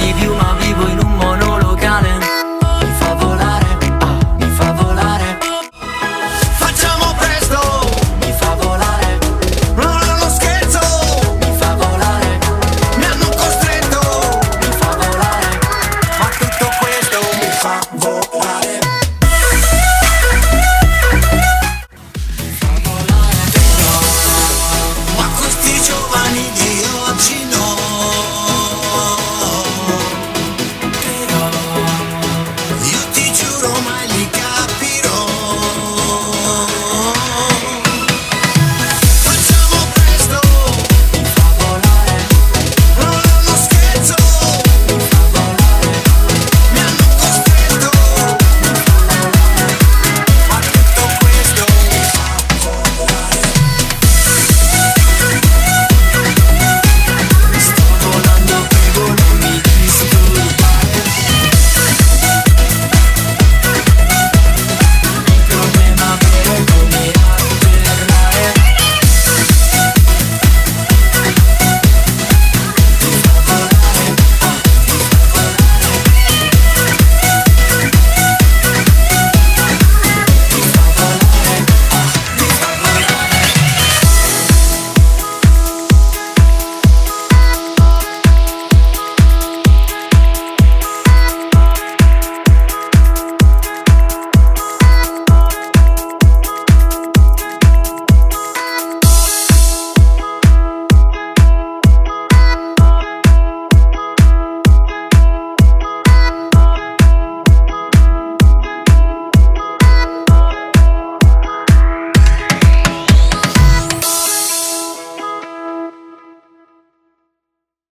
give you my